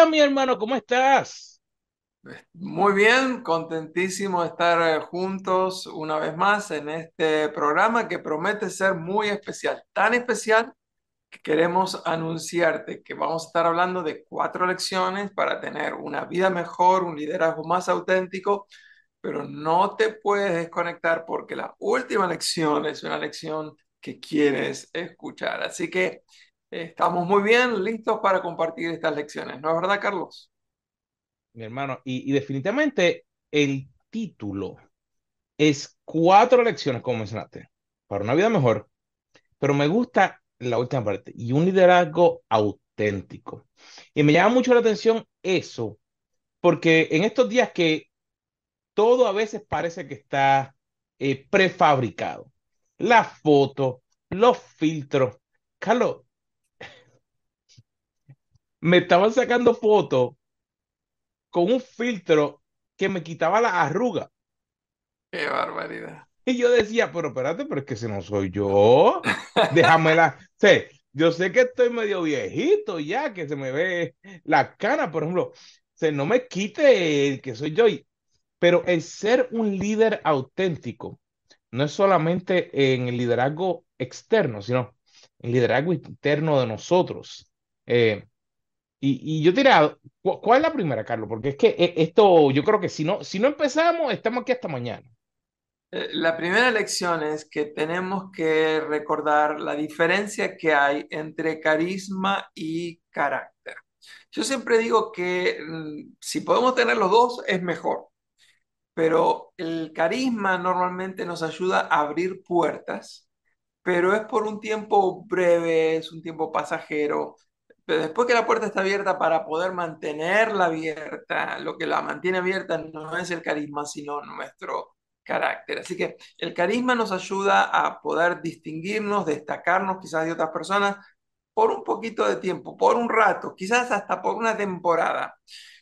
Buenos días, mi hermano, ¿cómo estás? Muy bien, contentísimo de estar eh, juntos una vez más en este programa que promete ser muy especial, tan especial que queremos anunciarte que vamos a estar hablando de cuatro lecciones para tener una vida mejor, un liderazgo más auténtico, pero no te puedes desconectar porque la última lección es una lección que quieres escuchar. Así que estamos muy bien, listos para compartir estas lecciones, ¿no es verdad, Carlos? Mi hermano, y, definitivamente el título es cuatro lecciones, como mencionaste, para una vida mejor, pero me gusta la última parte, y un liderazgo auténtico. Y me llama mucho la atención eso, porque en estos días que todo a veces parece que está eh, prefabricado, la foto, los filtros. Carlos, me estaban sacando fotos con un filtro que me quitaba la arruga. Qué barbaridad. Y yo decía, pero espérate, pero es que si no soy yo, déjamela. Sí, yo sé que estoy medio viejito ya, que se me ve la cana, por ejemplo. se no me quite el que soy yo. Pero el ser un líder auténtico no es solamente en el liderazgo externo, sino en el liderazgo interno de nosotros. Eh, y, yo diría, ¿cuál es la primera, Carlos? Porque es que eh, esto, yo creo que si no, si no empezamos, estamos aquí hasta mañana. Eh, la primera lección es que tenemos que recordar la diferencia que hay entre carisma y carácter. Yo siempre digo que mm, si podemos tener los dos es mejor, pero el carisma normalmente nos ayuda a abrir puertas, pero es por un tiempo breve, es un tiempo pasajero pero después que la puerta está abierta para poder mantenerla abierta, lo que la mantiene abierta no es el carisma, sino nuestro carácter. Así que el carisma nos ayuda a poder distinguirnos, destacarnos quizás de otras personas por un poquito de tiempo, por un rato, quizás hasta por una temporada.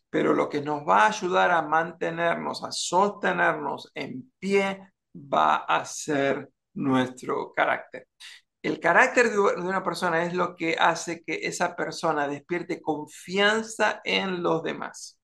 Pero lo que nos va a ayudar a mantenernos, a sostenernos en pie, va a ser nuestro carácter. El carácter de una persona es lo que hace que esa persona despierte confianza en los demás.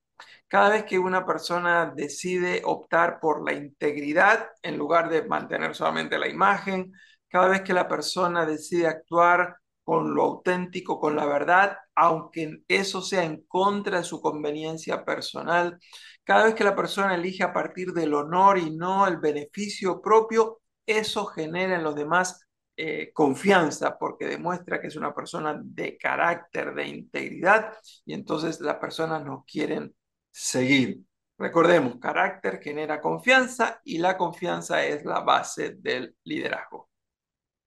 Cada vez que una persona decide optar por la integridad en lugar de mantener solamente la imagen, cada vez que la persona decide actuar con lo auténtico, con la verdad, aunque eso sea en contra de su conveniencia personal, cada vez que la persona elige a partir del honor y no el beneficio propio, eso genera en los demás eh, confianza porque demuestra que es una persona de carácter, de integridad y entonces las personas nos quieren seguir. Recordemos, carácter genera confianza y la confianza es la base del liderazgo.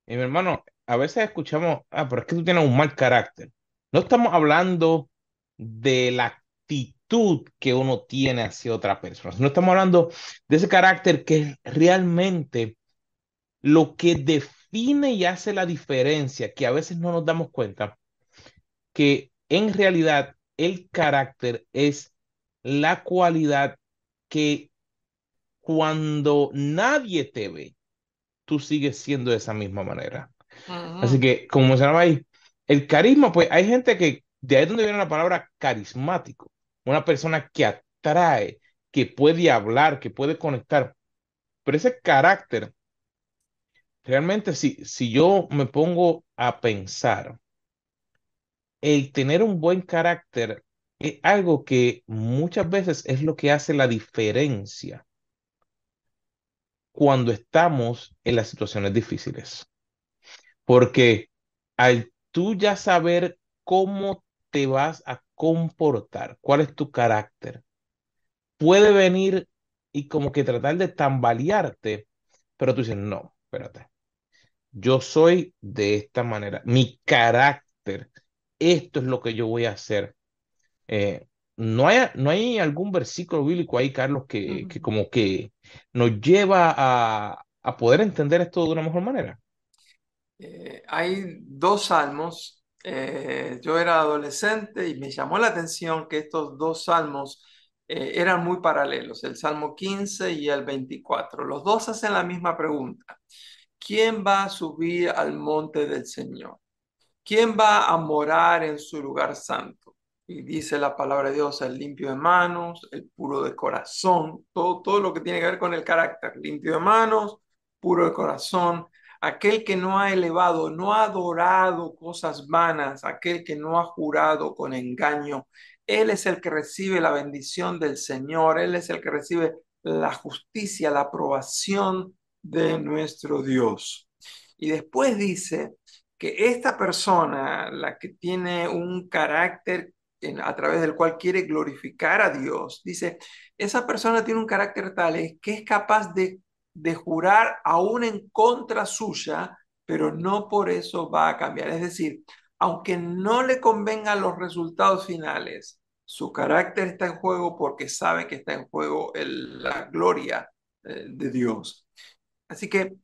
Y mi hermano, a veces escuchamos, ah, pero es que tú tienes un mal carácter. No estamos hablando de la actitud que uno tiene hacia otra persona, no estamos hablando de ese carácter que es realmente lo que define define y hace la diferencia, que a veces no nos damos cuenta, que en realidad el carácter es la cualidad que cuando nadie te ve, tú sigues siendo de esa misma manera. Así que, como mencionaba ahí, el carisma, pues hay gente que, de ahí es donde viene la palabra carismático, una persona que atrae, que puede hablar, que puede conectar, pero ese carácter realmente si, si yo me pongo a pensar, el tener un buen carácter es algo que muchas veces es lo que hace la diferencia cuando estamos en las situaciones difíciles. Porque al tú ya saber cómo te vas a comportar, cuál es tu carácter, puede venir y como que tratar de tambalearte, pero tú dices, no, espérate, yo soy de esta manera, mi carácter, esto es lo que yo voy a hacer. Eh, no, hay, no hay algún versículo bíblico ahí, Carlos, que, que como que nos lleva a, a, poder entender esto de una mejor manera. Eh, hay dos salmos. Eh, yo era adolescente y me llamó la atención que estos dos salmos eran muy paralelos, el Salmo 15 y el 24. Los dos hacen la misma pregunta. ¿Quién va a subir al monte del Señor? ¿Quién va a morar en su lugar santo? Y dice la palabra de Dios, el limpio de manos, el puro de corazón, todo, todo lo que tiene que ver con el carácter, limpio de manos, puro de corazón, aquel que no ha elevado, no ha adorado cosas vanas, aquel que no ha jurado con engaño, él es el que recibe la bendición del Señor, Él es el que recibe la justicia, la aprobación de nuestro Dios. Y después dice que esta persona, la que tiene un carácter a través del cual quiere glorificar a Dios, dice, esa persona tiene un carácter tal que es capaz de, de jurar aún en contra suya, pero no por eso va a cambiar. Es decir, aunque no le convengan los resultados finales, su carácter está en juego porque sabe que está en juego la gloria eh, de Dios. Así que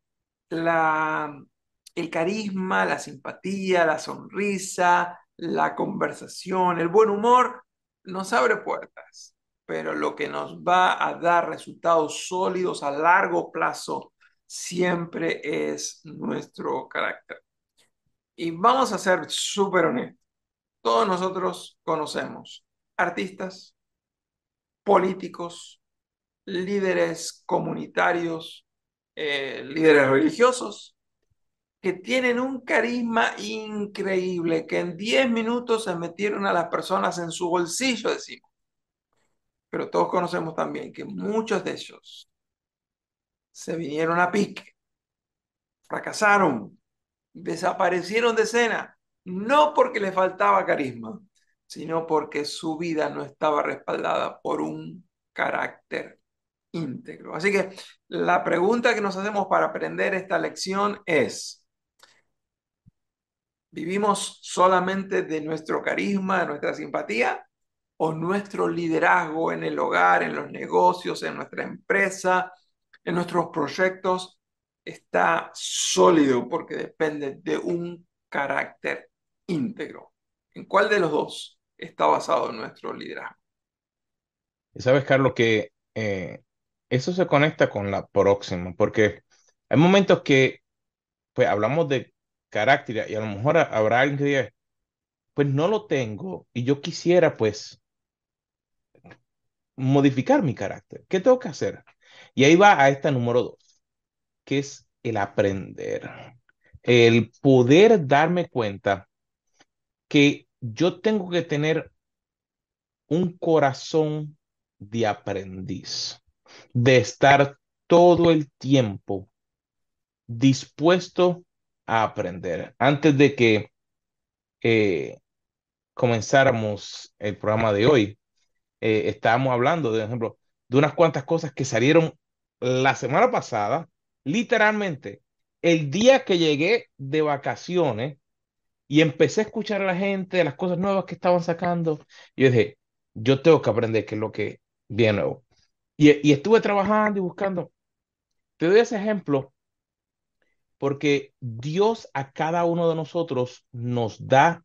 el carisma, la simpatía, la sonrisa, la conversación, el buen humor nos abre puertas, pero lo que nos va a dar resultados sólidos a largo plazo siempre es nuestro carácter. Y vamos a ser súper honestos. Todos nosotros conocemos artistas, políticos, líderes comunitarios, eh, líderes religiosos, que tienen un carisma increíble, que en 10 minutos se metieron a las personas en su bolsillo, decimos. Pero todos conocemos también que muchos de ellos se vinieron a pique, fracasaron, desaparecieron de escena, no porque les faltaba carisma, sino porque su vida no estaba respaldada por un carácter íntegro. Así que la pregunta que nos hacemos para aprender esta lección es, ¿Vivimos solamente de nuestro carisma, de nuestra simpatía? ¿O nuestro liderazgo en el hogar, en los negocios, en nuestra empresa, en nuestros proyectos está sólido porque depende de un carácter íntegro? ¿En cuál de los dos está basado nuestro liderazgo? Sabes, Carlos, que eh, eso se conecta con la próxima, porque hay momentos que pues hablamos de carácter y a lo mejor habrá alguien que diga, pues no lo tengo y yo quisiera pues modificar mi carácter. ¿Qué tengo que hacer? Y ahí va a esta número dos, que es el aprender, el poder darme cuenta que yo tengo que tener un corazón de aprendiz, de estar todo el tiempo dispuesto a aprender. Antes de que eh, comenzáramos el programa de hoy, eh, estábamos hablando, de ejemplo, de unas cuantas cosas que salieron la semana pasada, literalmente, el día que llegué de vacaciones y empecé a escuchar a la gente las cosas nuevas que estaban sacando, yo dije, yo tengo que aprender qué es lo que viene nuevo. Y, estuve trabajando y buscando. Te doy ese ejemplo porque Dios a cada uno de nosotros nos da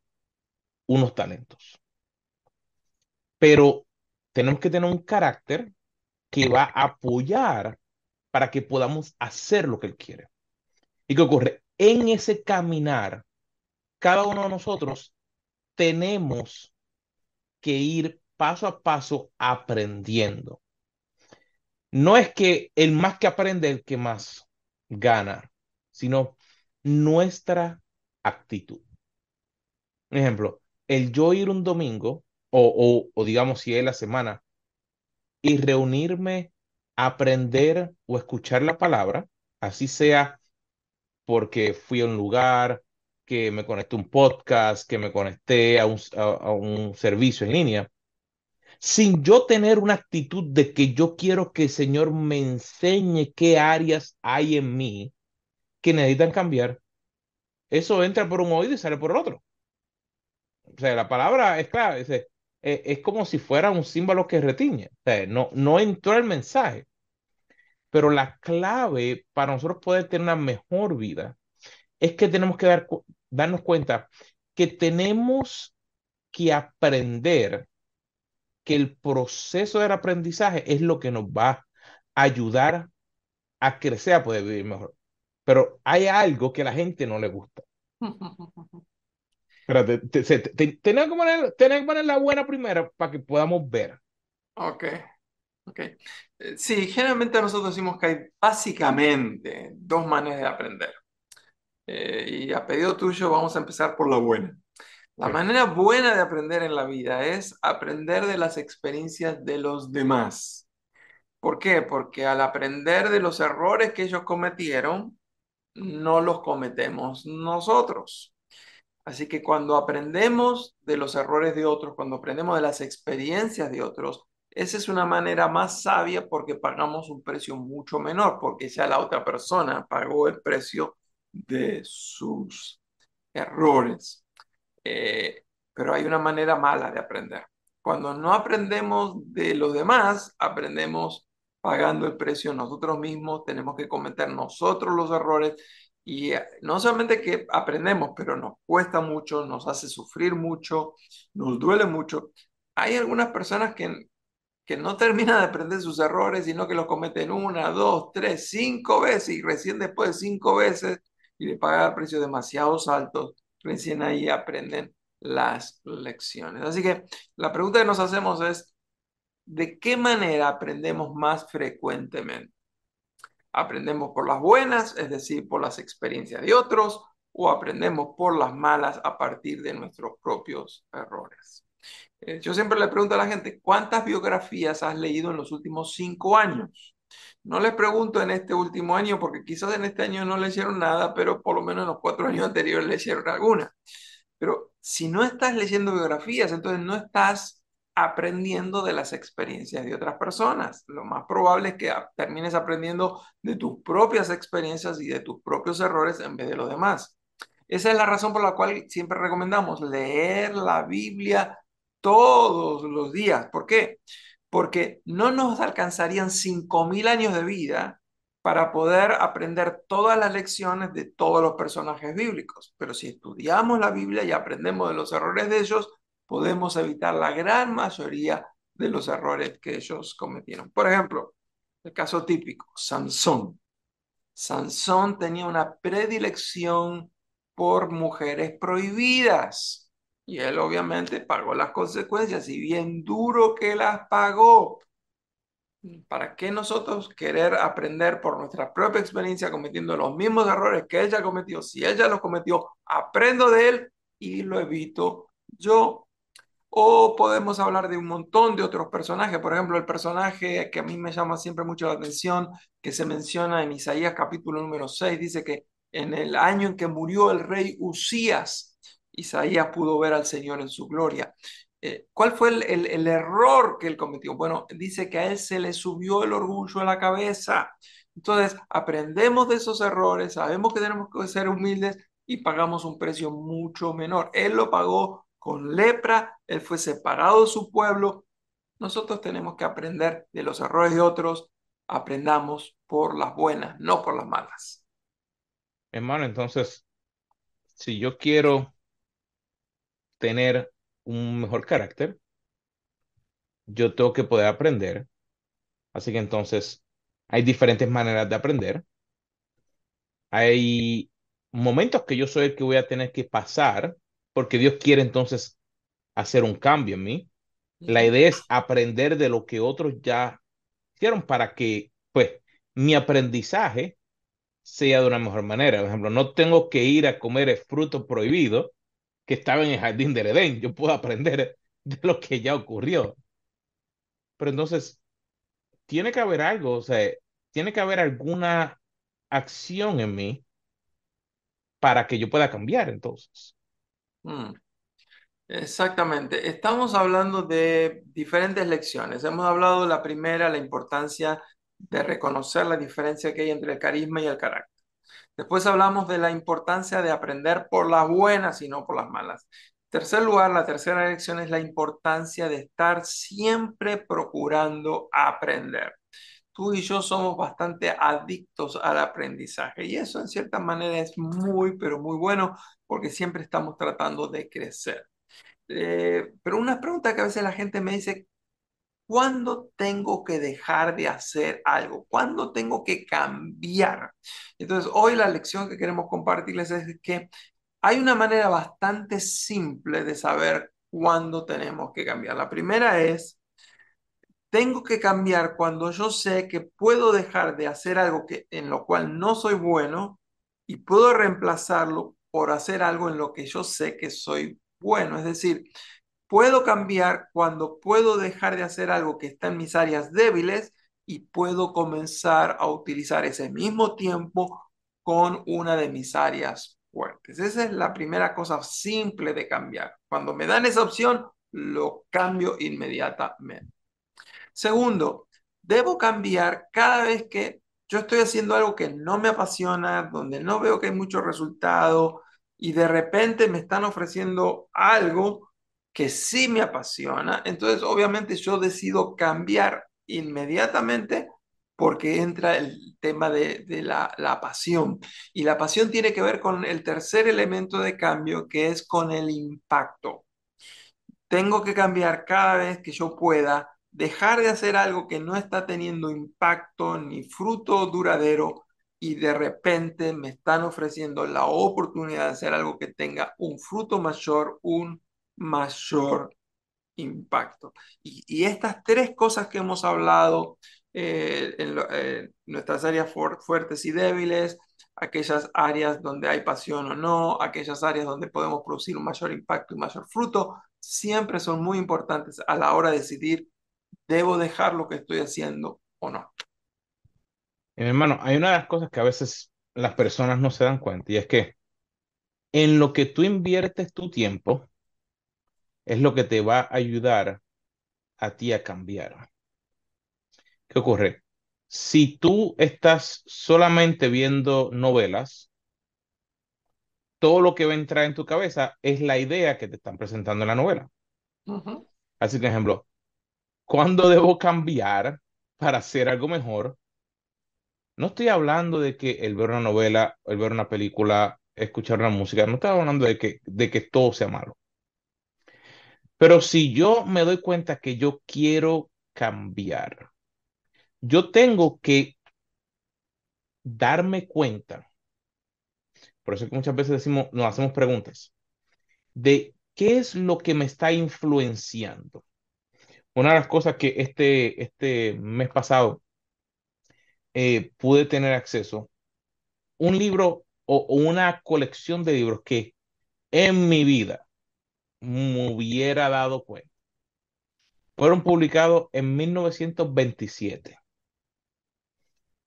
unos talentos. Pero tenemos que tener un carácter que va a apoyar para que podamos hacer lo que Él quiere. ¿Y qué ocurre? En ese caminar, cada uno de nosotros tenemos que ir paso a paso aprendiendo. No es que el más que aprende el que más gana sino nuestra actitud. Ejemplo, el yo ir un domingo, o, o, digamos si es la semana, y reunirme a aprender o escuchar la palabra, así sea porque fui a un lugar, que me conecté a un podcast, que me conecté a un, a un servicio en línea, sin yo tener una actitud de que yo quiero que el Señor me enseñe qué áreas hay en mí que necesitan cambiar, eso entra por un oído y sale por el otro. O sea, la palabra es clara, es, es, como si fuera un símbolo que retiñe. No, no entró el mensaje. Pero la clave para nosotros poder tener una mejor vida es que tenemos que dar, darnos cuenta que tenemos que aprender que el proceso del aprendizaje es lo que nos va a ayudar a crecer, a poder vivir mejor pero hay algo que a la gente no le gusta. Espérate, te- te- te- tenés que poner, tenés que poner la buena primero para que podamos ver. Ok, ok. Eh, Sí, generalmente nosotros decimos que hay básicamente dos maneras de aprender. Eh, y a pedido tuyo vamos a empezar por la buena. La manera buena de aprender en la vida es aprender de las experiencias de los demás. ¿Por qué? Porque al aprender de los errores que ellos cometieron, no los cometemos nosotros. Así que cuando aprendemos de los errores de otros, cuando aprendemos de las experiencias de otros, esa es una manera más sabia porque pagamos un precio mucho menor, porque ya la otra persona pagó el precio de sus errores. Eh, pero hay una manera mala de aprender. Cuando no aprendemos de los demás, aprendemos pagando el precio nosotros mismos, tenemos que cometer nosotros los errores y eh, no solamente que aprendemos, pero nos cuesta mucho, nos hace sufrir mucho, nos duele mucho. Hay algunas personas que, que no terminan de aprender sus errores, sino que los cometen una, dos, tres, cinco veces y recién después de cinco veces y de pagar precios demasiado altos, recién ahí aprenden las lecciones. Así que la pregunta que nos hacemos es, ¿de qué manera aprendemos más frecuentemente? ¿Aprendemos por las buenas, es decir, por las experiencias de otros, o aprendemos por las malas a partir de nuestros propios errores? Eh, yo siempre le pregunto a la gente, ¿cuántas biografías has leído en los últimos cinco años? No les pregunto en este último año, porque quizás en este año no leyeron nada, pero por lo menos en los cuatro años anteriores leyeron alguna. Pero si no estás leyendo biografías, entonces no estás aprendiendo de las experiencias de otras personas. Lo más probable es que termines aprendiendo de tus propias experiencias y de tus propios errores en vez de los demás. Esa es la razón por la cual siempre recomendamos leer la Biblia todos los días. ¿Por qué? Porque no nos alcanzarían 5.000 años de vida para poder aprender todas las lecciones de todos los personajes bíblicos. Pero si estudiamos la Biblia y aprendemos de los errores de ellos, podemos evitar la gran mayoría de los errores que ellos cometieron. Por ejemplo, el caso típico, Sansón. Sansón tenía una predilección por mujeres prohibidas y él obviamente pagó las consecuencias y bien duro que las pagó. ¿Para qué nosotros querer aprender por nuestra propia experiencia cometiendo los mismos errores que ella cometió? Si ella los cometió, aprendo de él y lo evito yo. O podemos hablar de un montón de otros personajes. Por ejemplo, el personaje que a mí me llama siempre mucho la atención, que se menciona en Isaías capítulo número 6, dice que en el año en que murió el rey Usías, Isaías pudo ver al Señor en su gloria. Eh, ¿Cuál fue el, el, el, error que él cometió? Bueno, dice que a él se le subió el orgullo a la cabeza. Entonces, aprendemos de esos errores, sabemos que tenemos que ser humildes y pagamos un precio mucho menor. Él lo pagó con lepra, él fue separado de su pueblo. Nosotros tenemos que aprender de los errores de otros, aprendamos por las buenas, no por las malas. Hermano, entonces, si yo quiero tener un mejor carácter, yo tengo que poder aprender. Así que entonces hay diferentes maneras de aprender. Hay momentos que yo soy el que voy a tener que pasar porque Dios quiere entonces hacer un cambio en mí. La idea es aprender de lo que otros ya hicieron para que, pues, mi aprendizaje sea de una mejor manera. Por ejemplo, no tengo que ir a comer el fruto prohibido que estaba en el jardín del Edén. Yo puedo aprender de lo que ya ocurrió. Pero entonces, tiene que haber algo, o sea, tiene que haber alguna acción en mí para que yo pueda cambiar entonces. Mm. Exactamente. Estamos hablando de diferentes lecciones. Hemos hablado la primera, la importancia de reconocer la diferencia que hay entre el carisma y el carácter. Después hablamos de la importancia de aprender por las buenas y no por las malas. En tercer lugar, la tercera lección es la importancia de estar siempre procurando aprender. Tú y yo somos bastante adictos al aprendizaje y eso en cierta manera es muy, pero muy bueno porque siempre estamos tratando de crecer. Eh, pero una pregunta que a veces la gente me dice, ¿cuándo tengo que dejar de hacer algo? ¿Cuándo tengo que cambiar? Entonces, hoy la lección que queremos compartirles es que Hay una manera bastante simple de saber cuándo tenemos que cambiar. La primera es, tengo que cambiar cuando yo sé que puedo dejar de hacer algo que, en lo cual no soy bueno y puedo reemplazarlo por hacer algo en lo que yo sé que soy bueno. Es decir, puedo cambiar cuando puedo dejar de hacer algo que está en mis áreas débiles y puedo comenzar a utilizar ese mismo tiempo con una de mis áreas fuertes. Esa es la primera cosa simple de cambiar. Cuando me dan esa opción, lo cambio inmediatamente. Segundo, debo cambiar cada vez que yo estoy haciendo algo que no me apasiona, donde no veo que hay mucho resultado y de repente me están ofreciendo algo que sí me apasiona. Entonces, obviamente yo decido cambiar inmediatamente porque entra el tema de, la, pasión. Y la pasión tiene que ver con el tercer elemento de cambio, que es con el impacto. Tengo que cambiar cada vez que yo pueda, dejar de hacer algo que no está teniendo impacto ni fruto duradero y de repente me están ofreciendo la oportunidad de hacer algo que tenga un fruto mayor, un mayor impacto. Y, estas tres cosas que hemos hablado eh, en, eh, nuestras áreas fuertes y débiles, aquellas áreas donde hay pasión o no, aquellas áreas donde podemos producir un mayor impacto y mayor fruto, siempre son muy importantes a la hora de decidir, ¿debo dejar lo que estoy haciendo o no? Mi hermano, hay una de las cosas que a veces las personas no se dan cuenta y es que en lo que tú inviertes tu tiempo, es lo que te va a ayudar a ti a cambiar. ¿Qué ocurre? Si tú estás solamente viendo novelas, todo lo que va a entrar en tu cabeza es la idea que te están presentando en la novela. Así que, ejemplo, ¿cuándo debo cambiar para hacer algo mejor? No estoy hablando de que el ver una novela, el ver una película, escuchar una música, no estoy hablando de que, de que todo sea malo. Pero si yo me doy cuenta que yo quiero cambiar, yo tengo que darme cuenta. Por eso es que muchas veces decimos, nos hacemos preguntas de qué es lo que me está influenciando. Una de las cosas que este, este mes pasado eh, pude tener acceso, un libro o una colección de libros que en mi vida me hubiera dado cuenta. Fueron publicados en 1927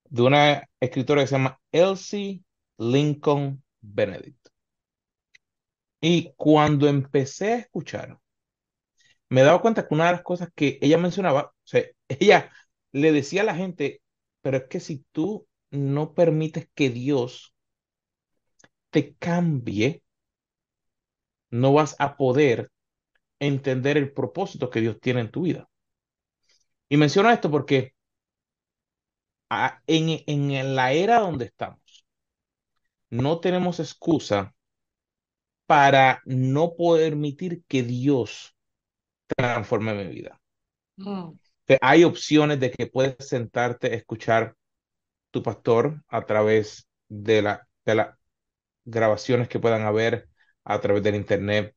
de una escritora que se llama Elsie Lincoln Benedict. Y cuando empecé a escuchar, me daba cuenta que una de las cosas que ella mencionaba, o sea, ella le decía a la gente, pero es que si tú no permites que Dios te cambie, no vas a poder entender el propósito que Dios tiene en tu vida. Y menciono esto porque en, en la era donde estamos, no tenemos excusa para no poder permitir que Dios transforme mi vida. Mm. Hay opciones de que puedes sentarte a escuchar tu pastor a través de, la, de las grabaciones que puedan haber a través del internet,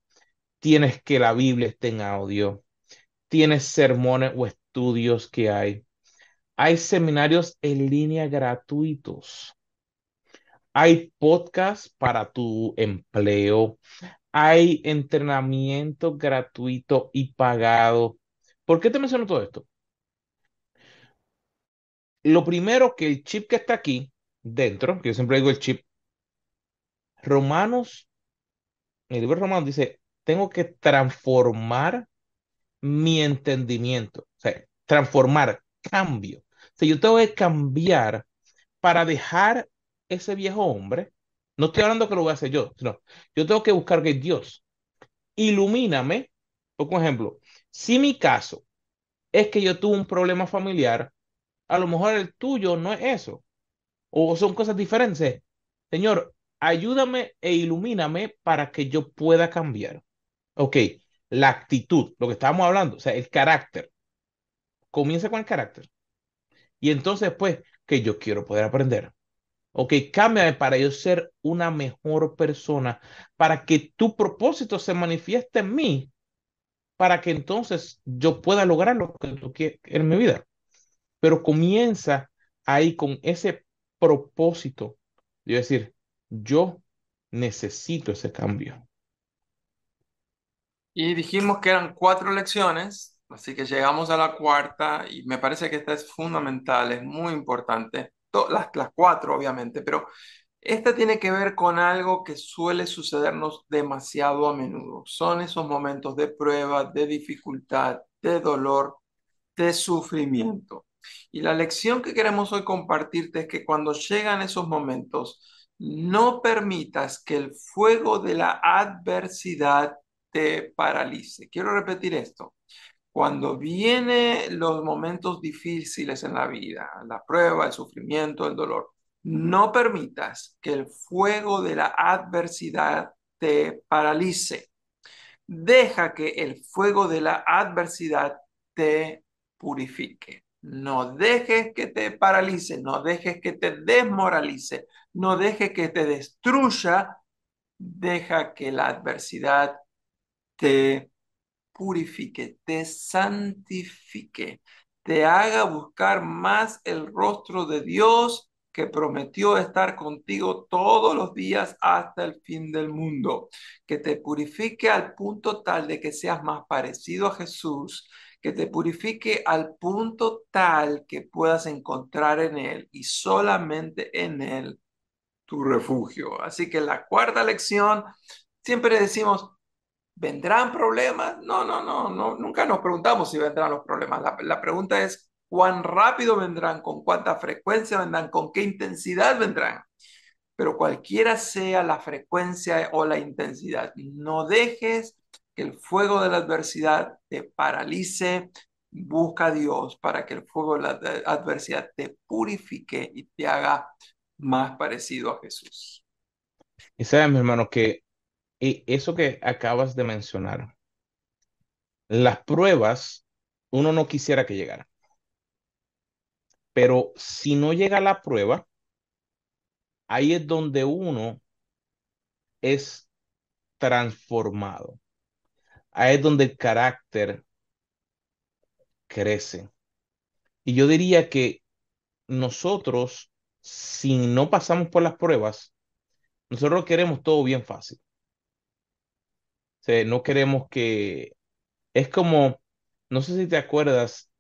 tienes que la Biblia esté en audio, tienes sermones o estudios que hay, hay seminarios en línea gratuitos, hay podcasts para tu empleo, hay entrenamiento gratuito y pagado. ¿Por qué te menciono todo esto? Lo primero que el chip que está aquí dentro, que yo siempre digo el chip, Romanos el libro romano dice, tengo que transformar mi entendimiento, o sea, transformar, cambio. O sea, yo tengo que cambiar para dejar ese viejo hombre. No estoy hablando que lo voy a hacer yo, sino yo tengo que buscar que Dios ilumíname. Por ejemplo, si mi caso es que yo tuve un problema familiar, a lo mejor el tuyo no es eso, o son cosas diferentes. Señor, ayúdame e ilumíname para que yo pueda cambiar. Ok, la actitud, lo que estábamos hablando, o sea, el carácter. Comienza con el carácter. Y entonces, pues, que yo quiero poder aprender. Ok, cámbiame para yo ser una mejor persona, para que tu propósito se manifieste en mí, para que entonces yo pueda lograr lo que tú quieres en mi vida. Pero comienza ahí con ese propósito de decir, yo necesito ese cambio. Y dijimos que eran cuatro lecciones, así que llegamos a la cuarta y me parece que esta es fundamental, es muy importante. Las, las cuatro, obviamente, pero esta tiene que ver con algo que suele sucedernos demasiado a menudo. Son esos momentos de prueba, de dificultad, de dolor, de sufrimiento. Y la lección que queremos hoy compartirte es que cuando llegan esos momentos, no permitas que el fuego de la adversidad te paralice. Quiero repetir esto. Cuando vienen los momentos difíciles en la vida, la prueba, el sufrimiento, el dolor, no permitas que el fuego de la adversidad te paralice. Deja que el fuego de la adversidad te purifique. No dejes que te paralice, no dejes que te desmoralice, no dejes que te destruya. Deja que la adversidad te purifique, te santifique, te haga buscar más el rostro de Dios que prometió estar contigo todos los días hasta el fin del mundo, que te purifique al punto tal de que seas más parecido a Jesús, que te purifique al punto tal que puedas encontrar en Él y solamente en Él tu refugio. Así que la cuarta lección, siempre decimos, ¿vendrán problemas? No, no, no, no nunca nos preguntamos si vendrán los problemas. La, pregunta es, cuán rápido vendrán, con cuánta frecuencia vendrán, con qué intensidad vendrán. Pero cualquiera sea la frecuencia o la intensidad, no dejes que el fuego de la adversidad te paralice. Busca a Dios para que el fuego de la adversidad te purifique y te haga más parecido a Jesús. Y sabes, mi hermano, que eso que acabas de mencionar, las pruebas, uno no quisiera que llegaran. Pero si no llega la prueba, ahí es donde uno es transformado. Ahí es donde el carácter crece. Y yo diría que nosotros, si no pasamos por las pruebas, nosotros queremos todo bien fácil. No queremos que... Es como, no sé si te acuerdas,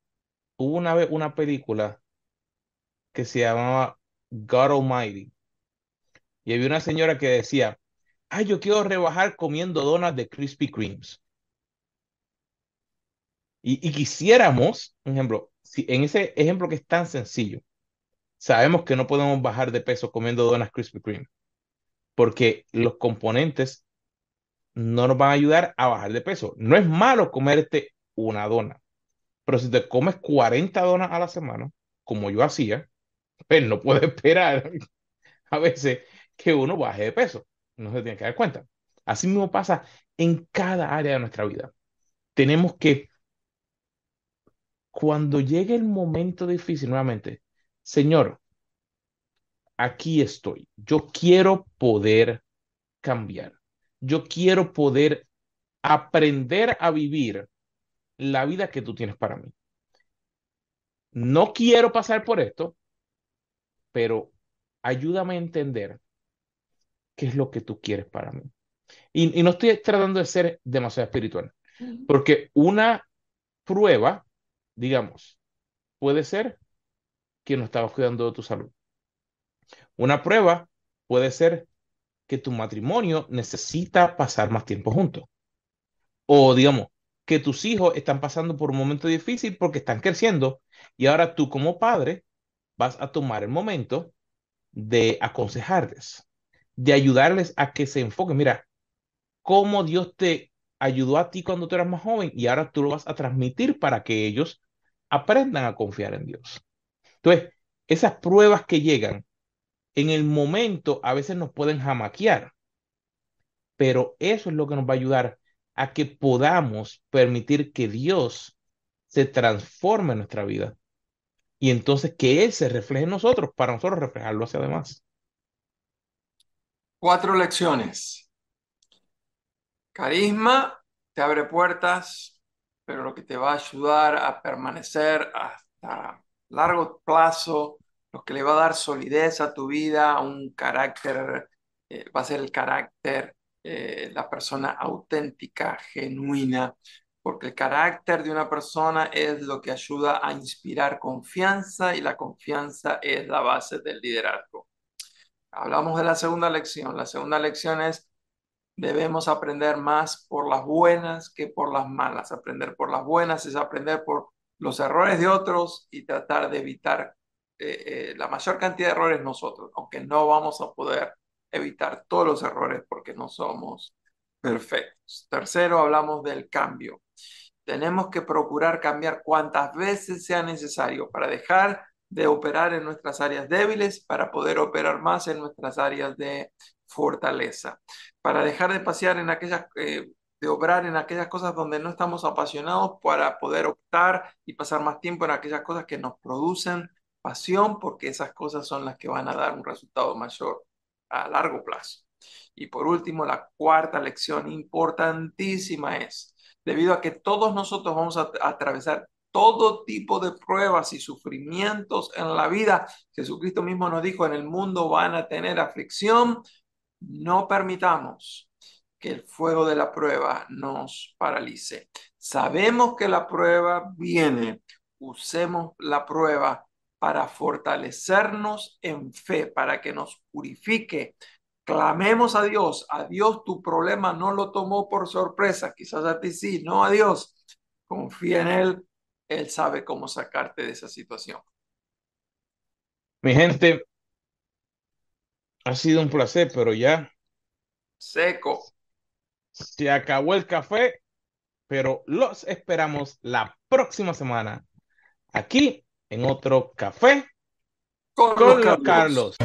hubo una vez una película que se llamaba God Almighty. Y había una señora que decía, ay, yo quiero rebajar comiendo donas de Krispy Kremes. Y, y quisiéramos, por ejemplo, si en ese ejemplo que es tan sencillo, sabemos que no podemos bajar de peso comiendo donas Krispy Kreme, porque los componentes no nos van a ayudar a bajar de peso. No es malo comerte una dona, pero si te comes 40 donas a la semana, como yo hacía, pues no puede esperar a veces que uno baje de peso. No se tiene que dar cuenta. Así mismo pasa en cada área de nuestra vida. Tenemos que, cuando llegue el momento difícil nuevamente, Señor, aquí estoy. Yo quiero poder cambiar. Yo quiero poder aprender a vivir la vida que tú tienes para mí. No quiero pasar por esto, pero ayúdame a entender qué es lo que tú quieres para mí. Y, no estoy tratando de ser demasiado espiritual, porque una prueba, digamos, puede ser que no estabas cuidando de tu salud. Una prueba puede ser que tu matrimonio necesita pasar más tiempo juntos. O digamos, que tus hijos están pasando por un momento difícil porque están creciendo y ahora tú como padre vas a tomar el momento de aconsejarles, de ayudarles a que se enfoquen. Mira, cómo Dios te ayudó a ti cuando tú eras más joven y ahora tú lo vas a transmitir para que ellos aprendan a confiar en Dios. Entonces, esas pruebas que llegan en el momento a veces nos pueden jamaquear, pero eso es lo que nos va a ayudar a que podamos permitir que Dios se transforme en nuestra vida y entonces que Él se refleje en nosotros para nosotros reflejarlo hacia además. Cuatro lecciones. Carisma te abre puertas, pero lo que te va a ayudar a permanecer hasta largo plazo, lo que le va a dar solidez a tu vida, un carácter, eh, va a ser el carácter, eh, la persona auténtica, genuina, porque el carácter de una persona es lo que ayuda a inspirar confianza y la confianza es la base del liderazgo. Hablamos de la segunda lección. La segunda lección es debemos aprender más por las buenas que por las malas. Aprender por las buenas es aprender por los errores de otros y tratar de evitar eh, eh, la mayor cantidad de errores nosotros, aunque no vamos a poder evitar todos los errores porque no somos perfectos. Tercero, hablamos del cambio. Tenemos que procurar cambiar cuantas veces sea necesario para dejar de operar en nuestras áreas débiles, para poder operar más en nuestras áreas de fortaleza, para dejar de pasear en aquellas, eh, de obrar en aquellas cosas donde no estamos apasionados, para poder optar y pasar más tiempo en aquellas cosas que nos producen pasión, porque esas cosas son las que van a dar un resultado mayor a largo plazo. Y por último, la cuarta lección importantísima es, debido a que todos nosotros vamos a atravesar todo tipo de pruebas y sufrimientos en la vida, Jesucristo mismo nos dijo, en el mundo van a tener aflicción, no permitamos que el fuego de la prueba nos paralice. Sabemos que la prueba viene, usemos la prueba para fortalecernos en fe, para que nos purifique. Clamemos a Dios, a Dios tu problema no lo tomó por sorpresa, quizás a ti sí, no a Dios. Confía en Él, Él sabe cómo sacarte de esa situación. Mi gente, ha sido un placer, pero ya seco. Se acabó el café, pero los esperamos la próxima semana aquí en otro café con, los Carlos.